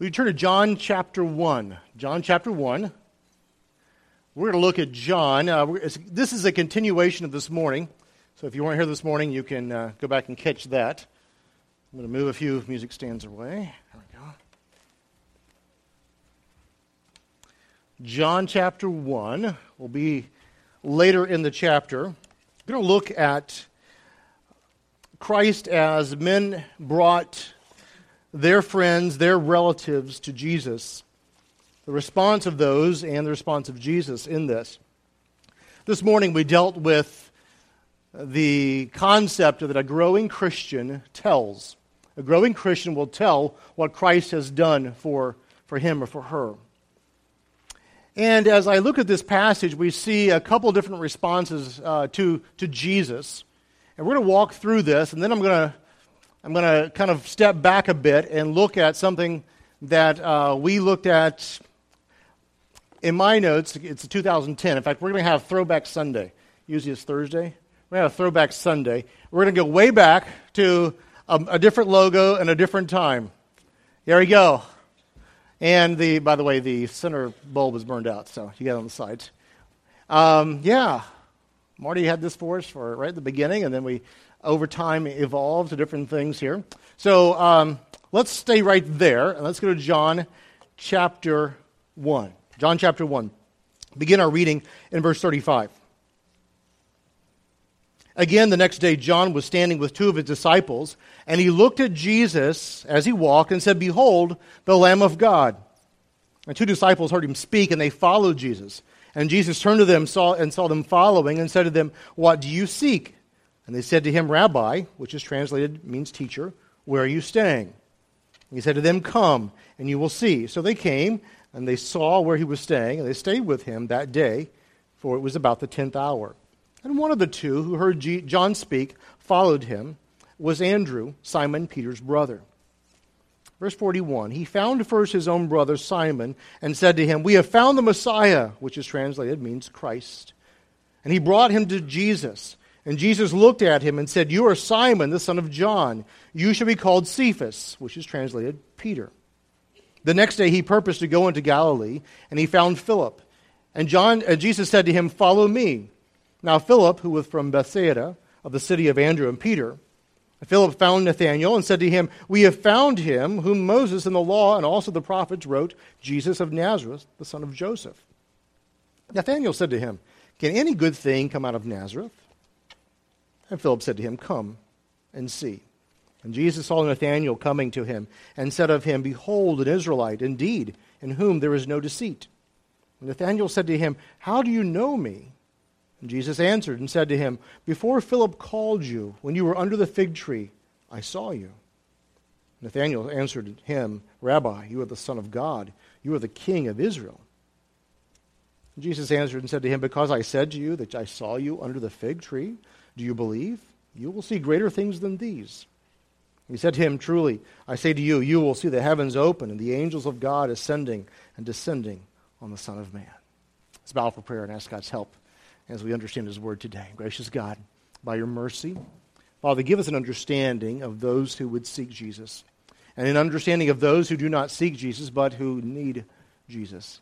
We turn to John chapter 1. John chapter 1. We're going to look at John. Uh, this is a continuation of this morning. So if you weren't here this morning, you can uh, go back and catch that. I'm going to move a few music stands away. There we go. John chapter 1 will be later in the chapter. We're going to look at Christ as men brought their friends, their relatives to Jesus. The response of those and the response of Jesus in this. This morning we dealt with the concept that a growing Christian tells. A growing Christian will tell what Christ has done for, for him or for her. And as I look at this passage, we see a couple different responses uh, to, to Jesus. And we're going to walk through this, and then I'm going to I'm going to kind of step back a bit and look at something that uh, we looked at in my notes. It's 2010. In fact, we're going to have Throwback Sunday. Usually it's Thursday. We're going to have Throwback Sunday. We're going to go way back to a, a different logo and a different time. There we go. And the, by the way, the center bulb is burned out, so you got it on the sides. Um, yeah, Marty had this for us for right at the beginning, and then we over time evolved to different things here. So um, let's stay right there and let's go to John chapter 1. John chapter 1. Begin our reading in verse 35. Again, the next day, John was standing with two of his disciples, and he looked at Jesus as he walked and said, Behold, the Lamb of God. And two disciples heard him speak, and they followed Jesus. And Jesus turned to them saw, and saw them following and said to them, What do you seek? And they said to him, Rabbi, which is translated means teacher, where are you staying? he said to them, Come, and you will see. So they came, and they saw where he was staying, and they stayed with him that day, for it was about the tenth hour. And one of the two who heard John speak followed him was Andrew, Simon Peter's brother. Verse 41 He found first his own brother Simon and said to him, We have found the Messiah, which is translated means Christ. And he brought him to Jesus. And Jesus looked at him and said, You are Simon, the son of John. You shall be called Cephas, which is translated Peter. The next day he purposed to go into Galilee, and he found Philip. And John, uh, Jesus said to him, Follow me. Now Philip, who was from Bethsaida, of the city of Andrew and Peter, Philip found Nathanael and said to him, We have found him whom Moses in the law and also the prophets wrote, Jesus of Nazareth, the son of Joseph. Nathanael said to him, Can any good thing come out of Nazareth? And Philip said to him, Come and see. And Jesus saw Nathanael coming to him and said of him, Behold, an Israelite, indeed, in whom there is no deceit. And Nathanael said to him, How do you know me? And Jesus answered and said to him, Before Philip called you, when you were under the fig tree, I saw you. Nathanael answered him, Rabbi, you are the Son of God. You are the King of Israel. And Jesus answered and said to him, Because I said to you that I saw you under the fig tree, do you believe? You will see greater things than these. He said to him, Truly, I say to you, you will see the heavens open and the angels of God ascending and descending on the Son of Man. Let's bow for prayer and ask God's help as we understand His word today. Gracious God, by your mercy, Father, give us an understanding of those who would seek Jesus and an understanding of those who do not seek Jesus but who need Jesus.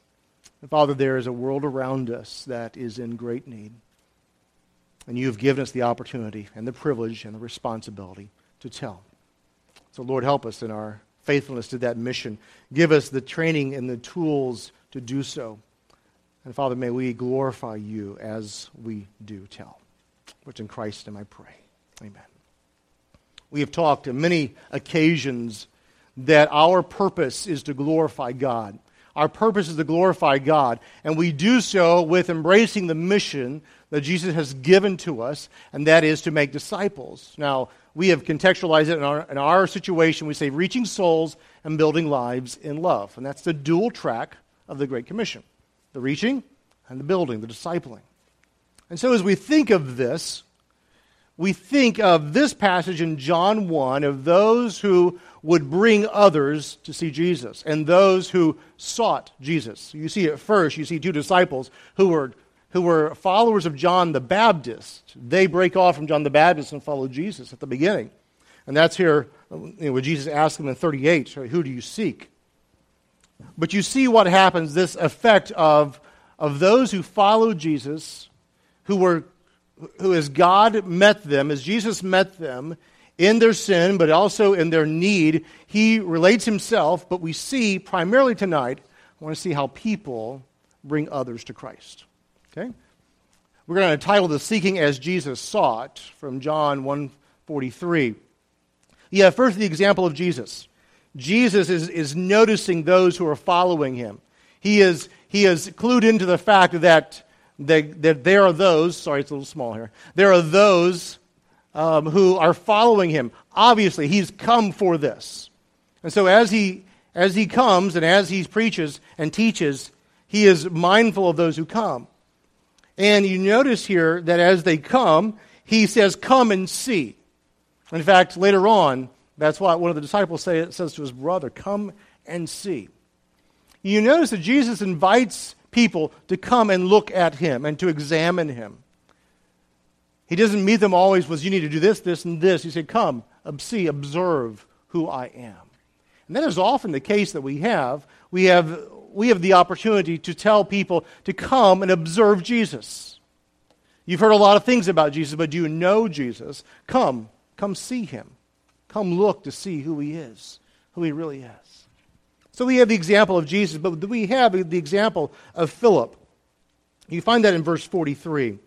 And Father, there is a world around us that is in great need. And you have given us the opportunity and the privilege and the responsibility to tell. So, Lord, help us in our faithfulness to that mission. Give us the training and the tools to do so. And Father, may we glorify you as we do tell. Which in Christ am I pray. Amen. We have talked on many occasions that our purpose is to glorify God. Our purpose is to glorify God, and we do so with embracing the mission that Jesus has given to us, and that is to make disciples. Now, we have contextualized it in our, in our situation. We say reaching souls and building lives in love. And that's the dual track of the Great Commission the reaching and the building, the discipling. And so, as we think of this, we think of this passage in John 1 of those who would bring others to see Jesus and those who sought Jesus. You see at first, you see two disciples who were who were followers of John the Baptist. They break off from John the Baptist and follow Jesus at the beginning. And that's here you know, when Jesus asked them in 38, Who do you seek? But you see what happens this effect of, of those who follow Jesus, who were who as God met them, as Jesus met them in their sin, but also in their need, he relates himself, but we see primarily tonight, I want to see how people bring others to Christ. Okay? We're going to title the Seeking as Jesus Sought from John 143. Yeah, first the example of Jesus. Jesus is, is noticing those who are following him. He is, he is clued into the fact that, that, that there are those, sorry, it's a little small here, there are those um, who are following him. Obviously, he's come for this. And so as he, as he comes and as he preaches and teaches, he is mindful of those who come. And you notice here that as they come, he says, Come and see. In fact, later on, that's why one of the disciples say, says to his brother, Come and see. You notice that Jesus invites people to come and look at him and to examine him. He doesn't meet them always with, You need to do this, this, and this. He said, Come, see, observe who I am. And that is often the case that we have. We have, we have the opportunity to tell people to come and observe Jesus. You've heard a lot of things about Jesus, but do you know Jesus? Come, come see him. Come look to see who he is, who he really is. So we have the example of Jesus, but we have the example of Philip. You find that in verse 43.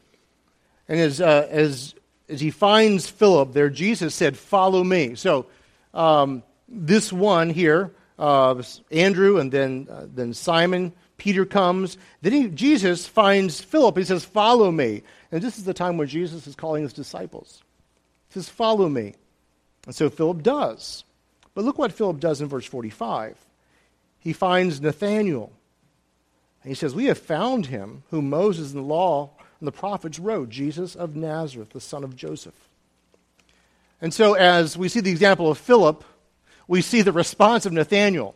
And as, uh, as, as he finds Philip there, Jesus said, Follow me. So um, this one here, uh, Andrew, and then, uh, then Simon, Peter comes. Then he, Jesus finds Philip. He says, Follow me. And this is the time where Jesus is calling his disciples. He says, Follow me. And so Philip does. But look what Philip does in verse 45. He finds Nathanael. And he says, We have found him whom Moses and the law and the prophets wrote, Jesus of Nazareth, the son of Joseph. And so, as we see the example of Philip, we see the response of Nathanael.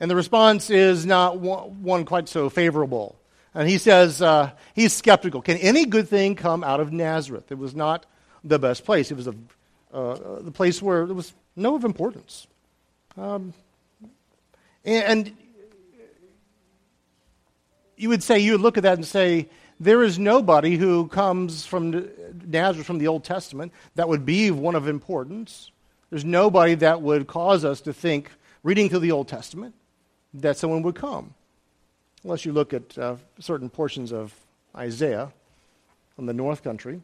And the response is not one quite so favorable. And he says uh, he's skeptical. Can any good thing come out of Nazareth? It was not the best place. It was a uh, the place where there was no of importance. Um, and, and you would say, you would look at that and say, there is nobody who comes from Nazareth from the Old Testament that would be one of importance. There's nobody that would cause us to think, reading through the Old Testament, that someone would come. Unless you look at uh, certain portions of Isaiah from the north country,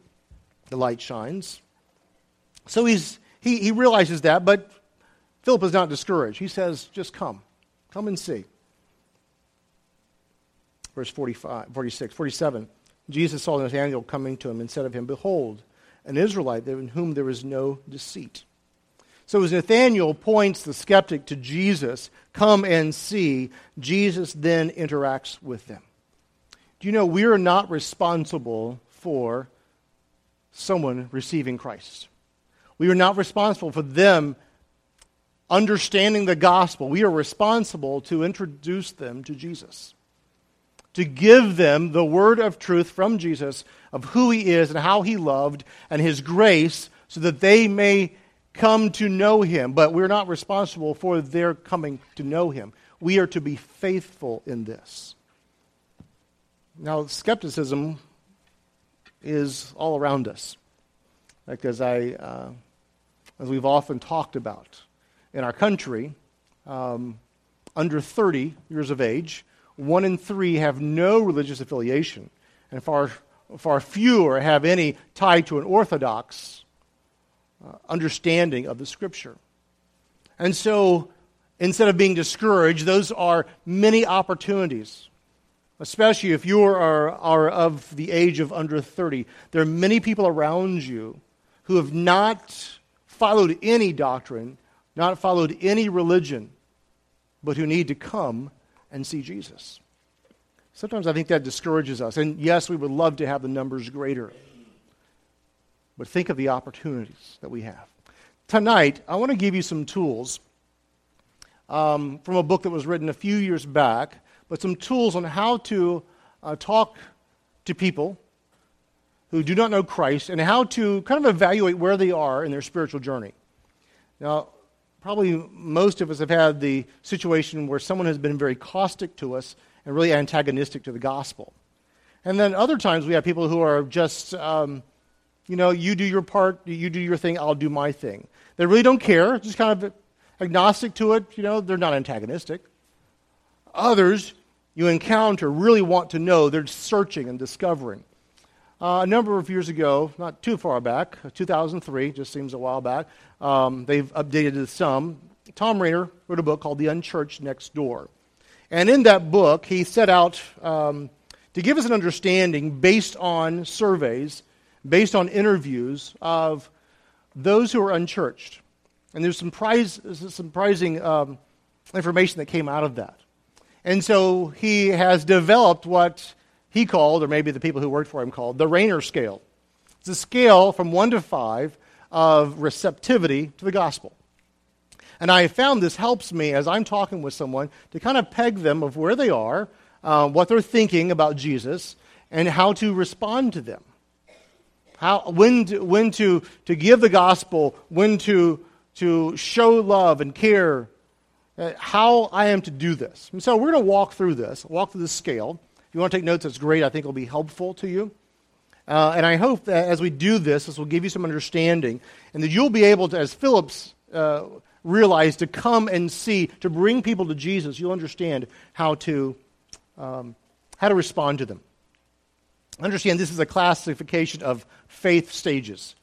the light shines. So he's, he, he realizes that, but Philip is not discouraged. He says, just come. Come and see. Verse 45, 46, 47. Jesus saw Nathanael coming to him and said of him, Behold, an Israelite in whom there is no deceit. So as Nathanael points the skeptic to Jesus, come and see, Jesus then interacts with them. Do you know we are not responsible for someone receiving Christ? We are not responsible for them understanding the gospel. We are responsible to introduce them to Jesus, to give them the word of truth from Jesus of who he is and how he loved and his grace so that they may come to know him. But we're not responsible for their coming to know him. We are to be faithful in this. Now, skepticism is all around us. Like as I. Uh, as we've often talked about. In our country, um, under 30 years of age, one in three have no religious affiliation, and far, far fewer have any tie to an orthodox uh, understanding of the Scripture. And so, instead of being discouraged, those are many opportunities, especially if you are, are of the age of under 30. There are many people around you who have not followed any doctrine, not followed any religion, but who need to come and see Jesus. Sometimes I think that discourages us. And yes, we would love to have the numbers greater. But think of the opportunities that we have. Tonight, I want to give you some tools um, from a book that was written a few years back, but some tools on how to uh, talk to people who do not know Christ and how to kind of evaluate where they are in their spiritual journey. Now, probably most of us have had the situation where someone has been very caustic to us and really antagonistic to the gospel. And then other times we have people who are just, um, you know, you do your part, you do your thing, I'll do my thing. They really don't care, just kind of agnostic to it, you know, they're not antagonistic. Others you encounter really want to know, they're searching and discovering. Uh, a number of years ago, not too far back, 2003, just seems a while back, um, they've updated it some. Tom Rainer wrote a book called The Unchurched Next Door. And in that book, he set out um, to give us an understanding based on surveys, based on interviews of those who are unchurched. And there's some, prize, surprising um, information that came out of that. And so he has developed what he called, or maybe the people who worked for him called, the Rainer scale. It's a scale from 1 to 5 of receptivity to the gospel. And I found this helps me as I'm talking with someone to kind of peg them of where they are, uh, what they're thinking about Jesus, and how to respond to them. How, when to, when to, to give the gospel, when to, to show love and care, uh, how I am to do this. And so we're going to walk through this, walk through this scale. If you want to take notes, that's great. I think it'll be helpful to you. Uh, and I hope that as we do this, this will give you some understanding, and that you'll be able to, as Philip's uh, realized, to come and see, to bring people to Jesus. You'll understand how to um, how to respond to them. Understand this is a classification of faith stages.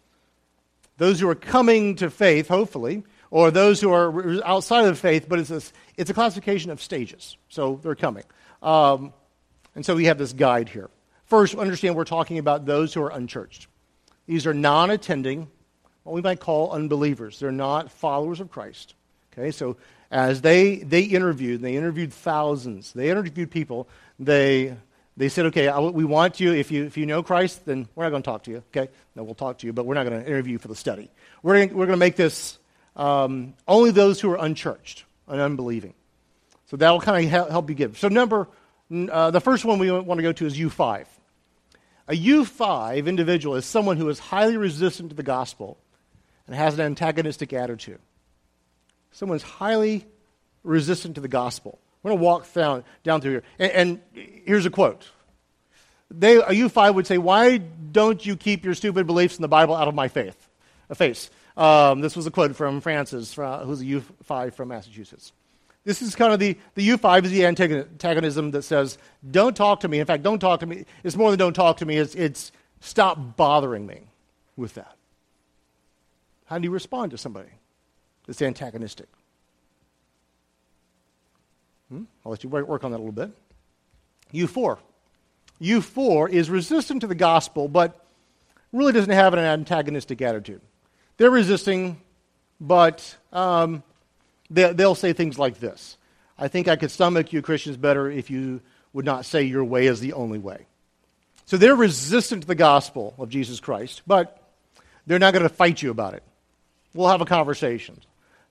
Those who are coming to faith, hopefully, or those who are outside of the faith, but it's a, it's a classification of stages. So they're coming. Um, and so we have this guide here. First, understand we're talking about those who are unchurched. These are non attending, what we might call unbelievers. They're not followers of Christ. Okay, so as they, they interviewed, they interviewed thousands, they interviewed people, they, they said, okay, I, we want you if, you, if you know Christ, then we're not going to talk to you, okay? No, we'll talk to you, but we're not going to interview you for the study. We're going we're to make this um, only those who are unchurched and unbelieving. So that will kind of help you give. So, number, uh, the first one we want to go to is U5. A U5 individual is someone who is highly resistant to the gospel and has an antagonistic attitude. Someone's highly resistant to the gospel. We're going to walk down, down through here. And, and here's a quote. They, a U5 would say, Why don't you keep your stupid beliefs in the Bible out of my faith? A face. Um, this was a quote from Francis, who's a U5 from Massachusetts. This is kind of the, the U5 is the antagonism that says, don't talk to me. In fact, don't talk to me. It's more than don't talk to me, it's, it's stop bothering me with that. How do you respond to somebody that's antagonistic? Hmm? I'll let you work on that a little bit. U4. U4 is resistant to the gospel, but really doesn't have an antagonistic attitude. They're resisting, but um, they, they'll say things like this I think I could stomach you Christians better if you would not say your way is the only way. So they're resistant to the gospel of Jesus Christ, but they're not going to fight you about it. We'll have a conversation.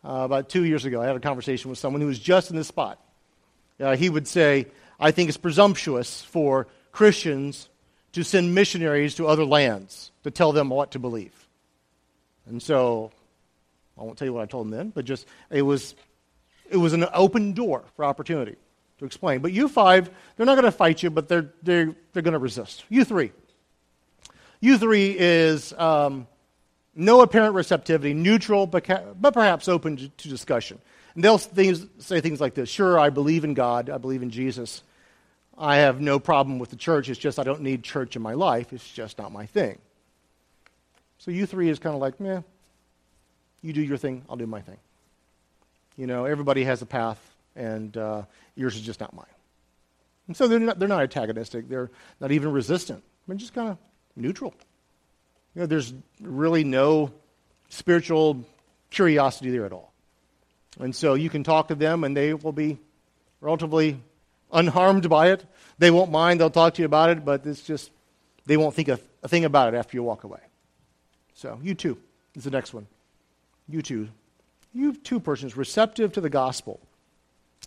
Uh, about two years ago, I had a conversation with someone who was just in this spot. Uh, he would say, I think it's presumptuous for Christians to send missionaries to other lands to tell them what to believe. And so I won't tell you what I told him then, but just it was it was an open door for opportunity to explain. But U5, they're not going to fight you, but they're they're they're going to resist. U3. U3 is um, no apparent receptivity, neutral, but, ca- but perhaps open to, to discussion. And they'll things, say things like this Sure, I believe in God, I believe in Jesus. I have no problem with the church. It's just I don't need church in my life. It's just not my thing. So U3 is kind of like, meh, you do your thing, I'll do my thing. You know, everybody has a path, and uh, yours is just not mine. And so they're not, they're not antagonistic. They're not even resistant. They're just kind of neutral. You know, there's really no spiritual curiosity there at all. And so you can talk to them, and they will be relatively unharmed by it. They won't mind. They'll talk to you about it, but it's just, they won't think a, a thing about it after you walk away. So, U2 is the next one. U2. You two persons receptive to the gospel.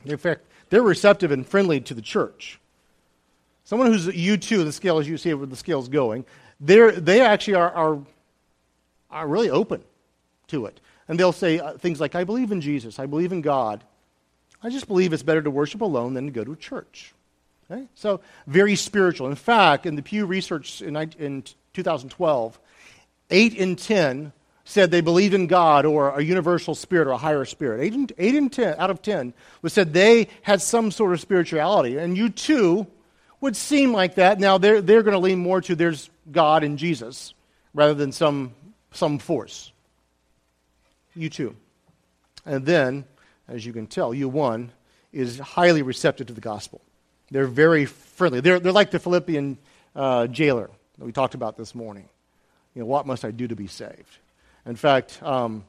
In fact, they're receptive and friendly to the church. Someone who's U2, the scale, as you see where the scale is going, they're, they actually are, are, are really open to it. And they'll say uh, things like, I believe in Jesus, I believe in God. I just believe it's better to worship alone than to go to a church. Okay? So, very spiritual. In fact, in the Pew Research in, in 2012, 8 in 10 said they believed in God or a universal spirit or a higher spirit. 8 in, eight in 10 out of 10 was said they had some sort of spirituality. And U2 would seem like that. Now, they're, they're going to lean more to there's God and Jesus rather than some, some force. U2. And then, as you can tell, U1 is highly receptive to the gospel. They're very friendly. They're, they're like the Philippian uh, jailer that we talked about this morning. You know, what must I do to be saved? In fact, um,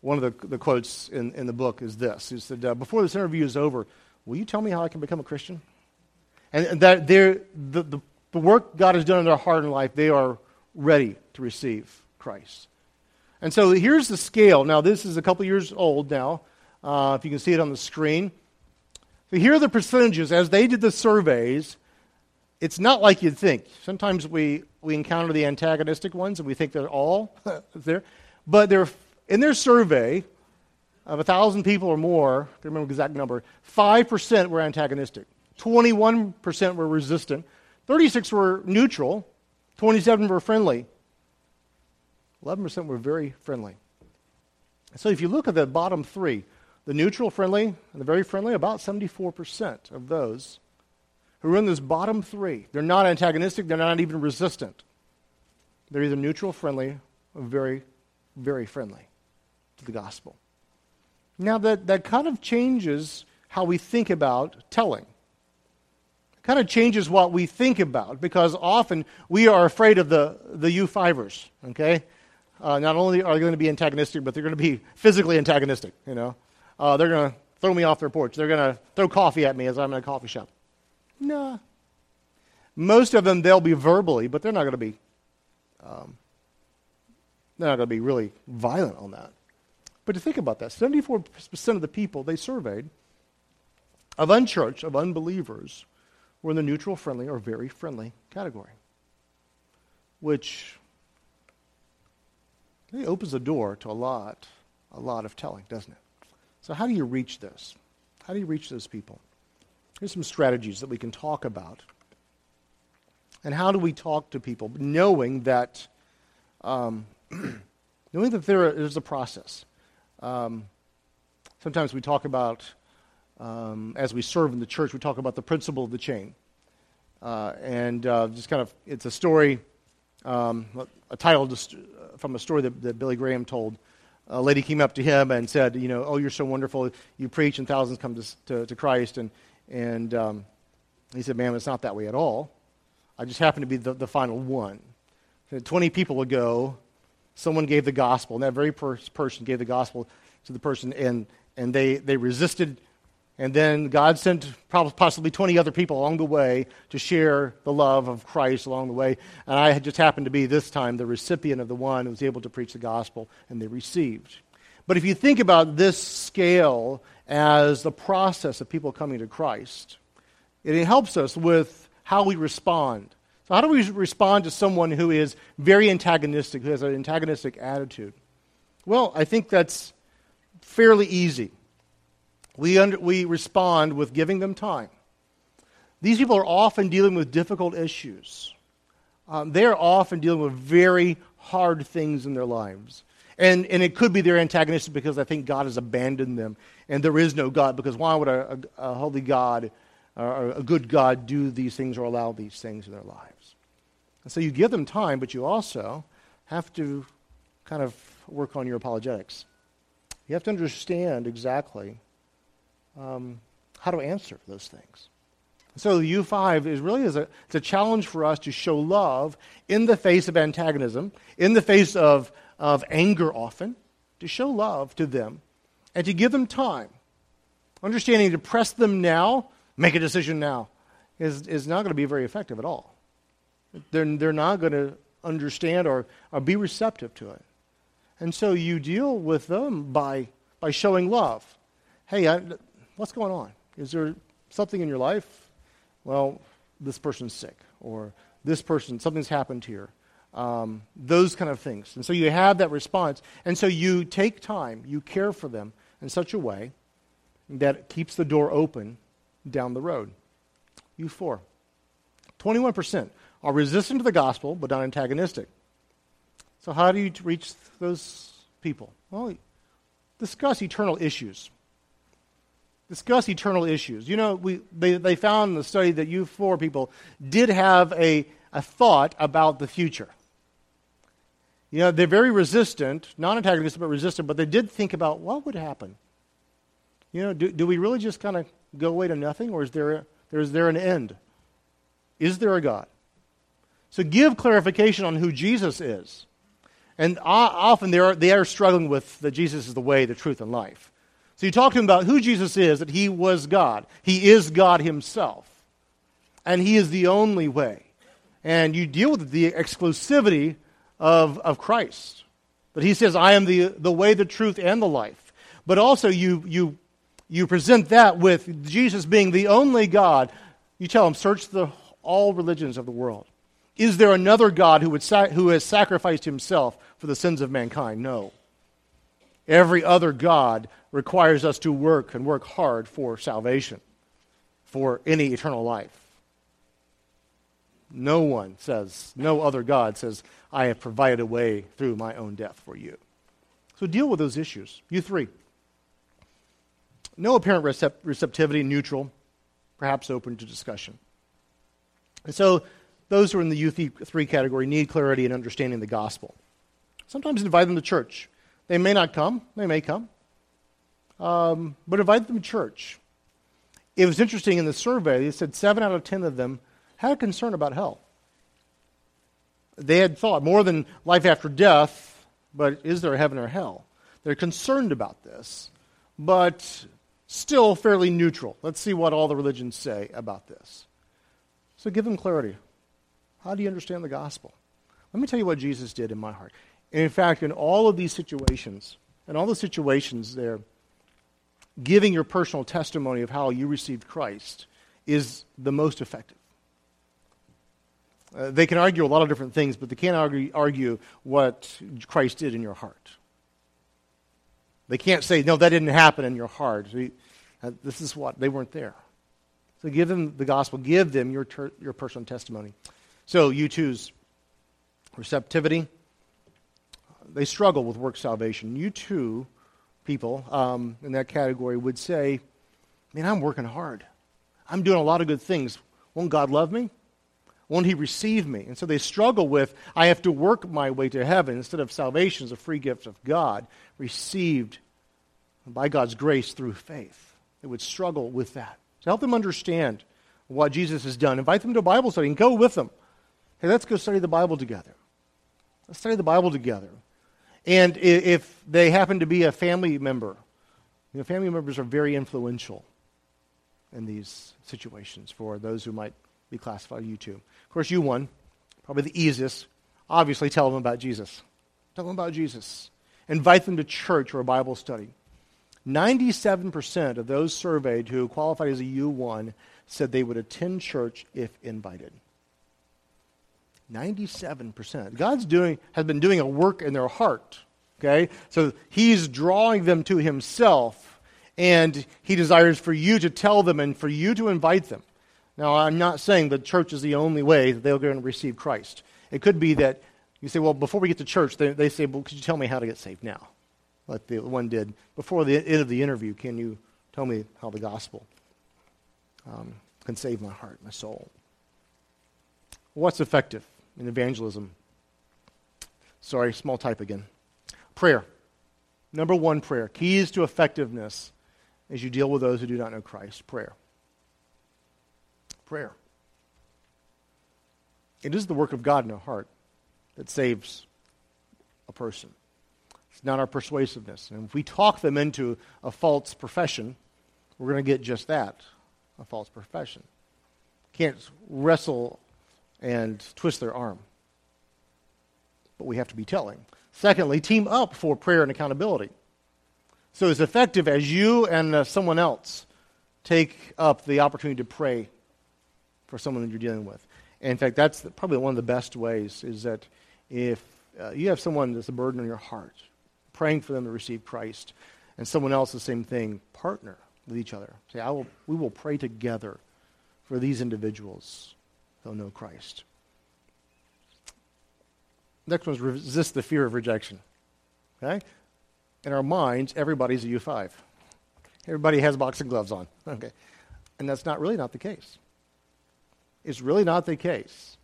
one of the, the quotes in, in the book is this. He said, uh, before this interview is over, will you tell me how I can become a Christian? And that the, the, the work God has done in their heart and life, they are ready to receive Christ. And so here's the scale. Now, this is a couple years old now, uh, if you can see it on the screen. So here are the percentages. As they did the surveys, it's not like you'd think. Sometimes we, we encounter the antagonistic ones and we think they're all there. But they're, in their survey of 1,000 people or more, I can't remember the exact number, 5% were antagonistic, 21% were resistant, 36 were neutral, 27 were friendly, 11% were very friendly. So if you look at the bottom three, the neutral, friendly, and the very friendly, about 74% of those who are in this bottom three, they're not antagonistic, they're not even resistant. They're either neutral, friendly, or very, very friendly to the gospel. Now, that, that kind of changes how we think about telling. It kind of changes what we think about because often we are afraid of the, the U5ers, okay? Uh, not only are they going to be antagonistic, but they're going to be physically antagonistic, you know? Uh, they're going to throw me off their porch. They're going to throw coffee at me as I'm in a coffee shop. Nah. Most of them, they'll be verbally, but they're not going to be um, they're not going to be really violent on that. But to think about that, 74% of the people they surveyed of unchurched, of unbelievers, were in the neutral, friendly, or very friendly category, which it opens the door to a lot, a lot of telling, doesn't it? So how do you reach this? How do you reach those people? Here's some strategies that we can talk about. And how do we talk to people knowing that um, knowing that there is a process. Um, sometimes we talk about, um, as we serve in the church, we talk about the principle of the chain. Uh, and uh, just kind of, it's a story, um, a title from a story that, that, Billy Graham told. A lady came up to him and said, you know, oh, you're so wonderful. You preach and thousands come to, to, to Christ. And, and um, he said, ma'am, it's not that way at all. I just happen to be the, the final one. 20 people ago, someone gave the gospel, and that very per- person gave the gospel to the person, and, and they, they resisted. And then God sent possibly 20 other people along the way to share the love of Christ along the way. And I just happened to be this time the recipient of the one who was able to preach the gospel, and they received. But if you think about this scale as the process of people coming to Christ, it helps us with how we respond so, how do we respond to someone who is very antagonistic, who has an antagonistic attitude? Well, I think that's fairly easy. We, under, we respond with giving them time. These people are often dealing with difficult issues. Um, they are often dealing with very hard things in their lives. And, and it could be they're antagonistic because I think God has abandoned them and there is no God, because why would a, a, a holy God or a good God do these things or allow these things in their lives? And so you give them time, but you also have to kind of work on your apologetics. You have to understand exactly um, how to answer those things. So the U5 is really is a, it's a challenge for us to show love in the face of antagonism, in the face of, of anger often, to show love to them and to give them time. Understanding to press them now, make a decision now, is, is not going to be very effective at all they're, they're not going to understand or, or be receptive to it. And so you deal with them by, by showing love. Hey, I, what's going on? Is there something in your life? Well, this person's sick, or this person, something's happened here. um, those kind of things. And so you have that response. And so you take time, you care for them in such a way that keeps the door open down the road. U4. 21% are resistant to the gospel but not antagonistic. So, how do you reach those people? Well, discuss eternal issues. Discuss eternal issues. You know, we, they, they found in the study that U4 people did have a, a thought about the future. You know, they're very resistant, non antagonistic, but resistant, but they did think about what would happen. You know, do, do we really just kind of go away to nothing, or is there, a, is there an end? Is there a God? So give clarification on who Jesus is. And often they are, they are struggling with that Jesus is the way, the truth, and life. So you talk to him about who Jesus is, that he was God. He is God himself. And he is the only way. And you deal with the exclusivity of, of Christ. But he says, I am the, the way, the truth, and the life. But also, you, you, you present that with Jesus being the only God. You tell him, search the, all religions of the world. Is there another God who, would who has sacrificed himself for the sins of mankind? No. Every other God requires us to work and work hard for salvation, for any eternal life. No one says, no other God says, I have provided a way through my own death for you. So deal with those issues. U3. No apparent recept- receptivity, neutral, perhaps open to discussion. And so those who are in the U3 category need clarity and understanding the gospel. Sometimes invite them to church. They may not come, they may come, um, but invite them to church. It was interesting in the survey, they said seven out of ten of them had a concern about hell. They had thought more than life after death, but is there a heaven or hell? They're concerned about this, but still fairly neutral. Let's see what all the religions say about this. So give them clarity. How do you understand the gospel? Let me tell you what Jesus did in my heart. In fact, in all of these situations, in all the situations there, giving your personal testimony of how you received Christ is the most effective. Uh, they can argue a lot of different things, but they can't argue, argue what Christ did in your heart. They can't say, no, that didn't happen in your heart. Uh, this is what, they weren't there. So give them the gospel, give them your, ter- your personal testimony. So you choose receptivity. They struggle with work salvation. U2, people um, in that category, would say, Man, I'm working hard. I'm doing a lot of good things. Won't God love me? Won't He receive me? And so they struggle with, I have to work my way to heaven instead of salvation as a free gift of God, received by God's grace through faith. They would struggle with that. So help them understand what Jesus has done. Invite them to a Bible study and go with them. Hey, let's go study the Bible together. Let's study the Bible together. And if they happen to be a family member, you know, family members are very influential in these situations for those who might be classified U2. Of course, U1, probably the easiest. Obviously, tell them about Jesus. Tell them about Jesus. Invite them to church or a Bible study. 97% of those surveyed who qualified as a U1 said they would attend church if invited. 97%. God's doing, has been doing a work in their heart. Okay? So he's drawing them to himself, and he desires for you to tell them and for you to invite them. Now, I'm not saying the church is the only way that they're going to receive Christ. It could be that you say, well, before we get to church, they, they say, well, could you tell me how to get saved now? Like the one did. Before the end of the interview, can you tell me how the gospel um, can save my heart, my soul? What's effective? In evangelism. Sorry, small type again. Prayer. Number one, prayer. Keys to effectiveness as you deal with those who do not know Christ. Prayer. Prayer. It is the work of God in our heart that saves a person. It's not our persuasiveness. And if we talk them into a false profession, we're going to get just that a false profession. Can't wrestle and twist their arm. But we have to be telling. Secondly, team up for prayer and accountability. So, as effective as you and uh, someone else take up the opportunity to pray for someone that you're dealing with. And in fact, that's probably one of the best ways is that If uh, you have someone that's a burden on your heart, praying for them to receive Christ, and someone else the same thing, partner with each other. Say, I will, we will pray together for these individuals. They'll know Christ. Next one is resist the fear of rejection. Okay? In our minds, everybody's a U5. Everybody has boxing gloves on. Okay. And that's not really not the case. It's really not the case.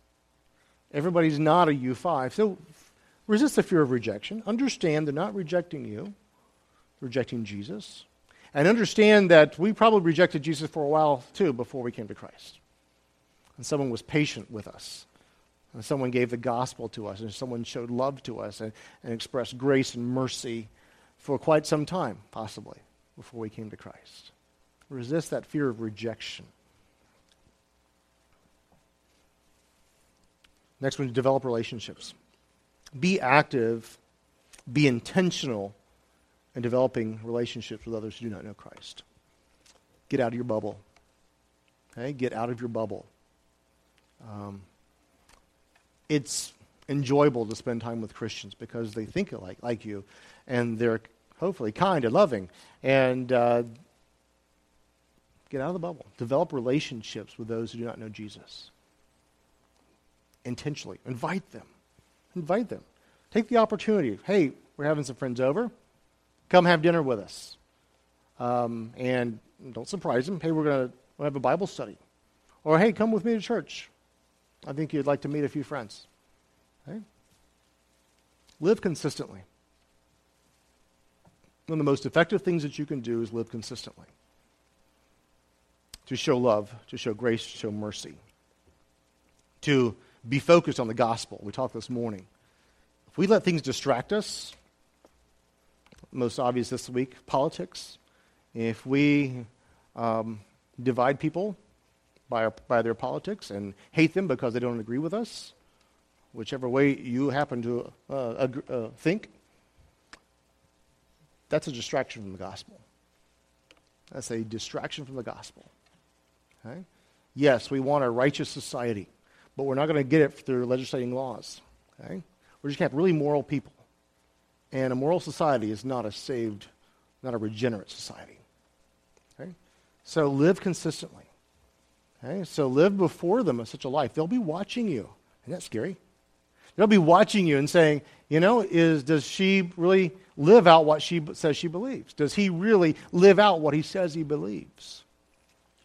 Everybody's not a U5. So resist the fear of rejection. Understand they're not rejecting you, they're rejecting Jesus. And understand that we probably rejected Jesus for a while too before we came to Christ. And someone was patient with us. And someone gave the gospel to us, and someone showed love to us and, and expressed grace and mercy for quite some time, possibly, before we came to Christ. Resist that fear of rejection. Next one, develop relationships. Be active, be intentional in developing relationships with others who do not know Christ. Get out of your bubble. Okay? Get out of your bubble. Um, it's enjoyable to spend time with Christians because they think like, like you and they're hopefully kind and loving. And uh, get out of the bubble. Develop relationships with those who do not know Jesus intentionally. Invite them. Invite them. Take the opportunity. Hey, we're having some friends over. Come have dinner with us. Um, and don't surprise them. Hey, we're going to we'll have a Bible study. Or, hey, come with me to church. I think you'd like to meet a few friends. Live consistently. One of the most effective things that you can do is live consistently. To show love, to show grace, to show mercy. To be focused on the gospel. We talked this morning. If we let things distract us, most obvious this week, politics. If we um, divide people by, our, by their politics and hate them because they don't agree with us, whichever way you happen to uh, uh, think, that's a distraction from the gospel. That's a distraction from the gospel. Okay? Yes, we want a righteous society but we're not going to get it through legislating laws. Okay? We're just going to have really moral people. And a moral society is not a saved, not a regenerate society. Okay? So live consistently. Okay? So live before them of such a life. They'll be watching you. Isn't that scary? They'll be watching you and saying, you know, is, does she really live out what she says she believes? Does he really live out what he says he believes?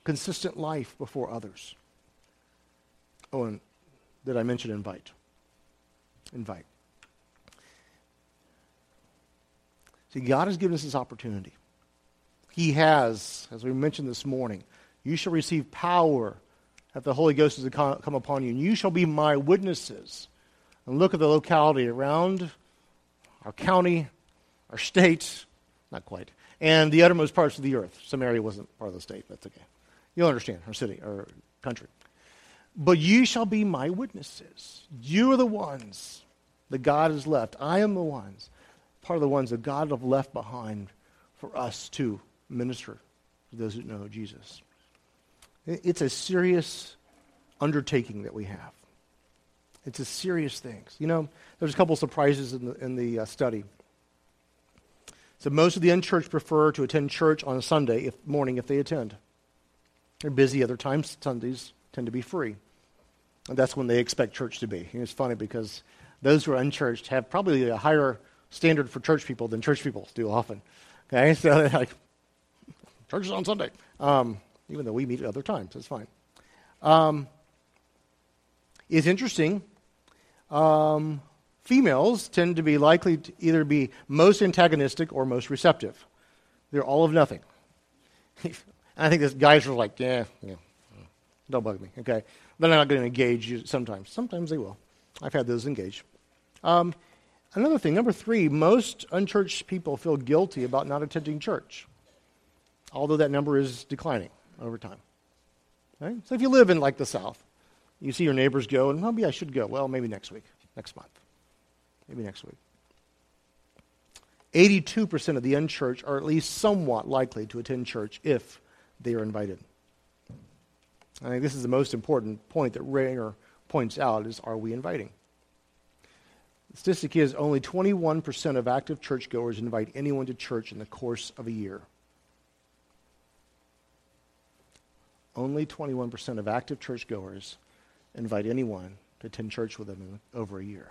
Consistent life before others. Oh, and did I mention invite? Invite. See, God has given us this opportunity. He has, as we mentioned this morning, you shall receive power that the Holy Ghost has come upon you, and you shall be my witnesses. And look at the locality around our county, our state, not quite, and the uttermost parts of the earth. Samaria wasn't part of the state, that's okay. You'll understand, our city, our country. But you shall be my witnesses. You are the ones that God has left. I am the ones, part of the ones that God have left behind for us to minister to those who know Jesus. It's a serious undertaking that we have. It's a serious thing. You know, there's a couple surprises in the, in the uh, study. So most of the unchurched prefer to attend church on a Sunday if, morning if they attend. They're busy other times. Sundays tend to be free. And that's when they expect church to be. And it's funny because those who are unchurched have probably a higher standard for church people than church people do often. Okay, so like, church is on Sunday, um, even though we meet at other times. It's fine. Um, it's interesting. Um, females tend to be likely to either be most antagonistic or most receptive. They're all of nothing. I think this guys are like, yeah, yeah, don't bug me. Okay, they're not going to engage you sometimes. Sometimes they will. I've had those engage. Um, another thing, number three, most unchurched people feel guilty about not attending church, although that number is declining over time. Right? So if you live in like the South, you see your neighbors go, and maybe I should go. Well, maybe next week, next month, maybe next week. 82% of the unchurched are at least somewhat likely to attend church if they are invited. I think this is the most important point that Rainer points out is are we inviting? The statistic is only 21% of active churchgoers invite anyone to church in the course of a year. Only 21% of active churchgoers invite anyone to attend church with them in over a year.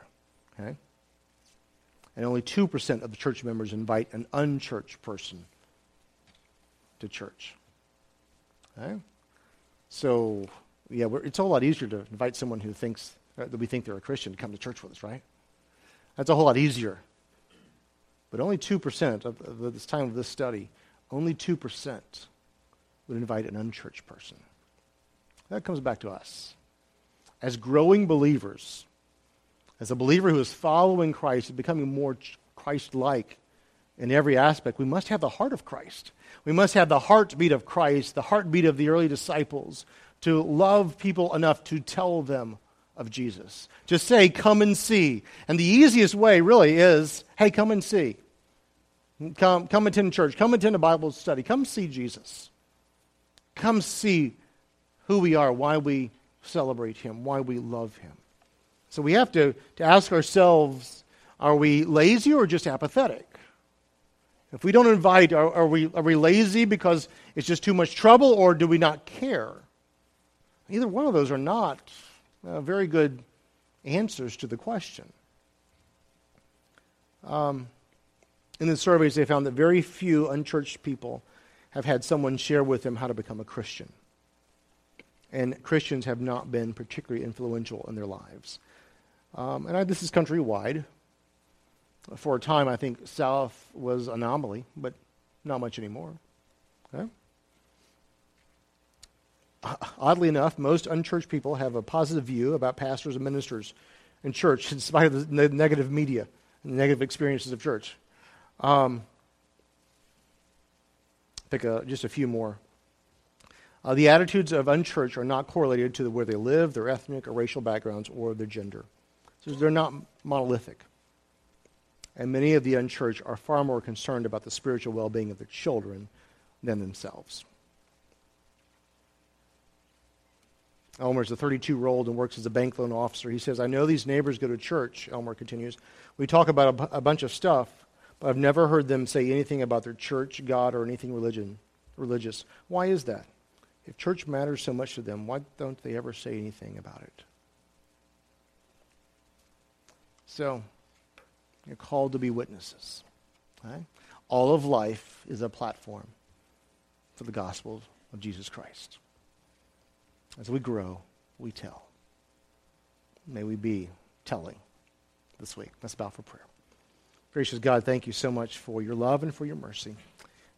Okay? And only 2% of the church members invite an unchurched person to church. Okay? So, yeah, it's a whole lot easier to invite someone who thinks uh, that we think they're a Christian to come to church with us, right? That's a whole lot easier. But only 2% of, of this time of this study, only 2% would invite an unchurched person. That comes back to us. As growing believers, as a believer who is following Christ and becoming more Christ like in every aspect, we must have the heart of Christ. We must have the heartbeat of Christ, the heartbeat of the early disciples, to love people enough to tell them of Jesus. To say, come and see. And the easiest way, really, is hey, come and see. Come, come attend church. Come attend a Bible study. Come see Jesus. Come see who we are, why we celebrate him, why we love him. So we have to, to ask ourselves are we lazy or just apathetic? If we don't invite, are, are, we, are we lazy because it's just too much trouble or do we not care? Either one of those are not uh, very good answers to the question. Um, in the surveys, they found that very few unchurched people have had someone share with them how to become a Christian. And Christians have not been particularly influential in their lives. Um, and I, this is countrywide. For a time, I think South was anomaly, but not much anymore. Okay? Oddly enough, most unchurched people have a positive view about pastors and ministers in church, in spite of the negative media and the negative experiences of church. Um, pick a, just a few more. Uh, the attitudes of unchurched are not correlated to the, where they live, their ethnic or racial backgrounds, or their gender. So they're not monolithic. And many of the unchurched are far more concerned about the spiritual well being of their children than themselves. Elmer is a 32 year old and works as a bank loan officer. He says, I know these neighbors go to church, Elmer continues. We talk about a, b- a bunch of stuff, but I've never heard them say anything about their church, God, or anything religion, religious. Why is that? If church matters so much to them, why don't they ever say anything about it? So, you're called to be witnesses. Right? All of life is a platform for the gospel of Jesus Christ. As we grow, we tell. May we be telling this week. Let's bow for prayer. Gracious God, thank you so much for your love and for your mercy.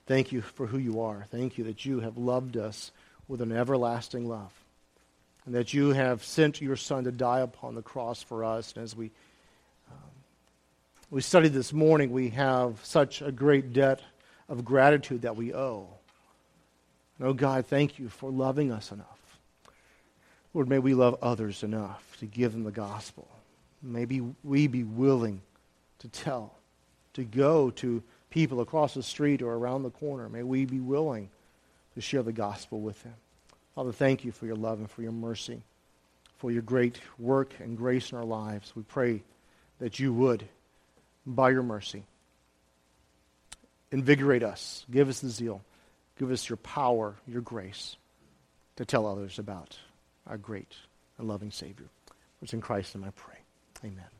Thank you for who you are. Thank you that you have loved us with an everlasting love. And that you have sent your Son to die upon the cross for us. And as we, um, we studied this morning, we have such a great debt of gratitude that we owe. And oh God, thank you for loving us enough Lord, may we love others enough to give them the gospel. Maybe we be willing to tell, to go to people across the street or around the corner. May we be willing to share the gospel with them. Father, thank you for your love and for your mercy, for your great work and grace in our lives. We pray that you would, by your mercy, invigorate us, give us the zeal, give us your power, your grace to tell others about our great and loving Savior. It's in Christ and I pray. Amen.